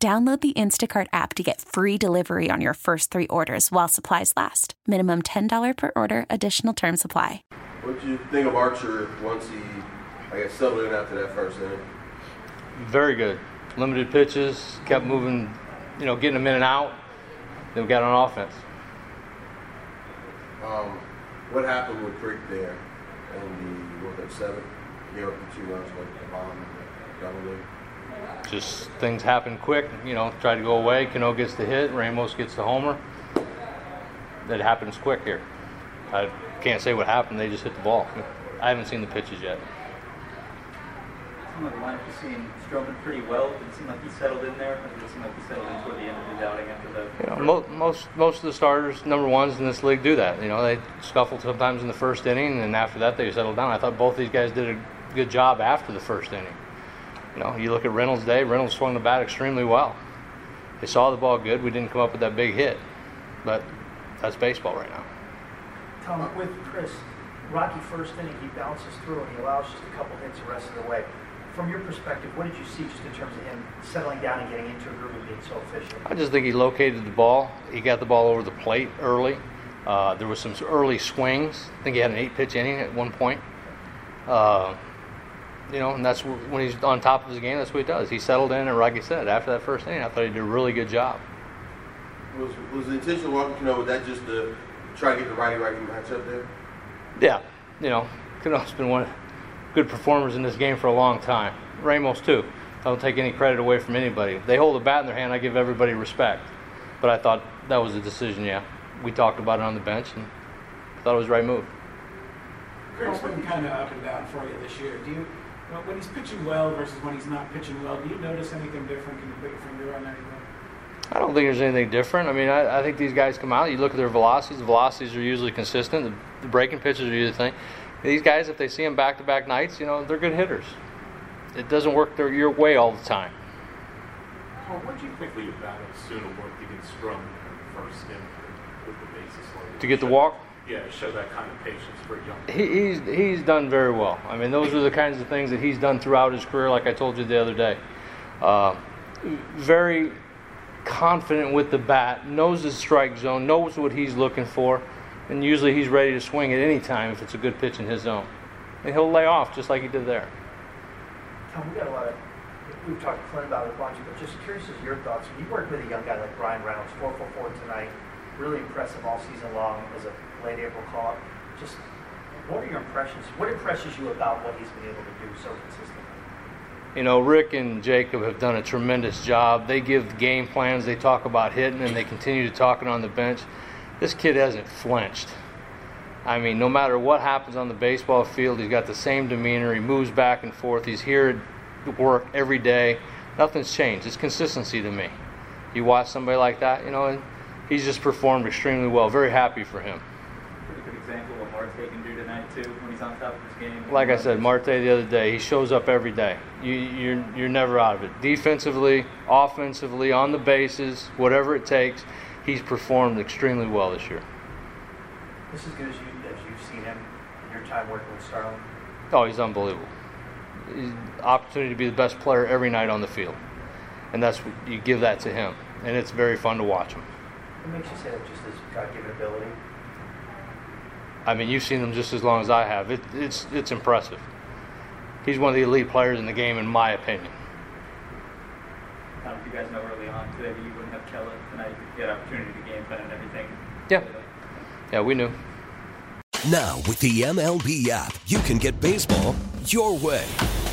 Download the Instacart app to get free delivery on your first three orders while supplies last. Minimum $10 per order, additional term supply. What do you think of Archer once he, I guess, settled in after that first inning? Very good. Limited pitches, kept moving, you know, getting them in and out. Then we got on offense. Um, what happened with Crick there in the, what, that seventh? Gave up the two runs, like the bottom of the double league? Just things happen quick, you know, try to go away. Cano gets the hit, Ramos gets the homer. That happens quick here. I can't say what happened, they just hit the ball. I haven't seen the pitches yet. Some of the lineup you seen Stroman pretty well. Did it seem like he settled in there? Or did it seem like he settled in toward the end of his outing after the. You know, mo- most most of the starters, number ones in this league, do that. You know, they scuffle sometimes in the first inning, and after that they settle down. I thought both these guys did a good job after the first inning. You know, you look at Reynolds' day. Reynolds swung the bat extremely well. They saw the ball good. We didn't come up with that big hit, but that's baseball right now. Tom, with Chris, Rocky first inning, he bounces through and he allows just a couple hits the rest of the way. From your perspective, what did you see just in terms of him settling down and getting into a groove and being so efficient? I just think he located the ball. He got the ball over the plate early. Uh, there was some early swings. I think he had an eight-pitch inning at one point. Uh, you know, and that's when he's on top of his game. That's what he does. He settled in, and like I said, after that first inning, I thought he did a really good job. Was, was the intention of walking Cano, was that just to try to get the righty righty matchup there? Yeah, you know, Cano's been one of the good performers in this game for a long time. Ramos too. I don't take any credit away from anybody. They hold a bat in their hand. I give everybody respect. But I thought that was a decision. Yeah, we talked about it on the bench and thought it was the right move. Crick's been kind of up and down for you this year. Do you, when he's pitching well versus when he's not pitching well, do you notice anything different? Can you put your finger on anything? I don't think there's anything different. I mean, I, I, think these guys come out. You look at their velocities. The velocities are usually consistent. The, the breaking pitches are usually the thing. These guys, if they see them back-to-back nights, you know, they're good hitters. It doesn't work their, your way all the time. Well, what do you think Lee about it soon worked against Stroman in the first inning with the bases loaded? To get the walk? Yeah, show that kind of patience for a young. He, he's he's done very well. I mean, those are the kinds of things that he's done throughout his career. Like I told you the other day, uh, very confident with the bat, knows his strike zone, knows what he's looking for, and usually he's ready to swing at any time if it's a good pitch in his zone. And he'll lay off just like he did there. Tom, we got a lot of, we've talked to Clint about it a bunch, but just curious as your thoughts. When you work with a young guy like Bryan Reynolds, 444 tonight, really impressive all season long as a late April call, just what are your impressions? What impresses you about what he's been able to do so consistently? you know, Rick and Jacob have done a tremendous job. They give game plans, they talk about hitting, and they continue to talk it on the bench. This kid hasn't flinched. I mean, no matter what happens on the baseball field, he's got the same demeanor. He moves back and forth. He's here at work every day. Nothing's changed. It's consistency to me. You watch somebody like that, you know, and he's just performed extremely well. Very happy for him. Pretty good example of what Marte can do tonight too when he's on top of his game. Like I said, Marte the other day, he shows up every day. You, you're you're never out of it. Defensively, offensively, on the bases, whatever it takes, he's performed extremely well this year. This is good as you as you've seen him in your time working with Starling. Oh, he's unbelievable. He's opportunity to be the best player every night on the field, and that's what you give that to him, and it's very fun to watch him. What makes you say that just his God-given ability? I mean, you've seen him just as long as I have. It, it's it's impressive. He's one of the elite players in the game, in my opinion. Tom, if you guys know early on today that you wouldn't have Kela tonight, you had opportunity to game plan and everything. Yeah. Yeah, we knew. Now, with the MLB app, you can get baseball your way.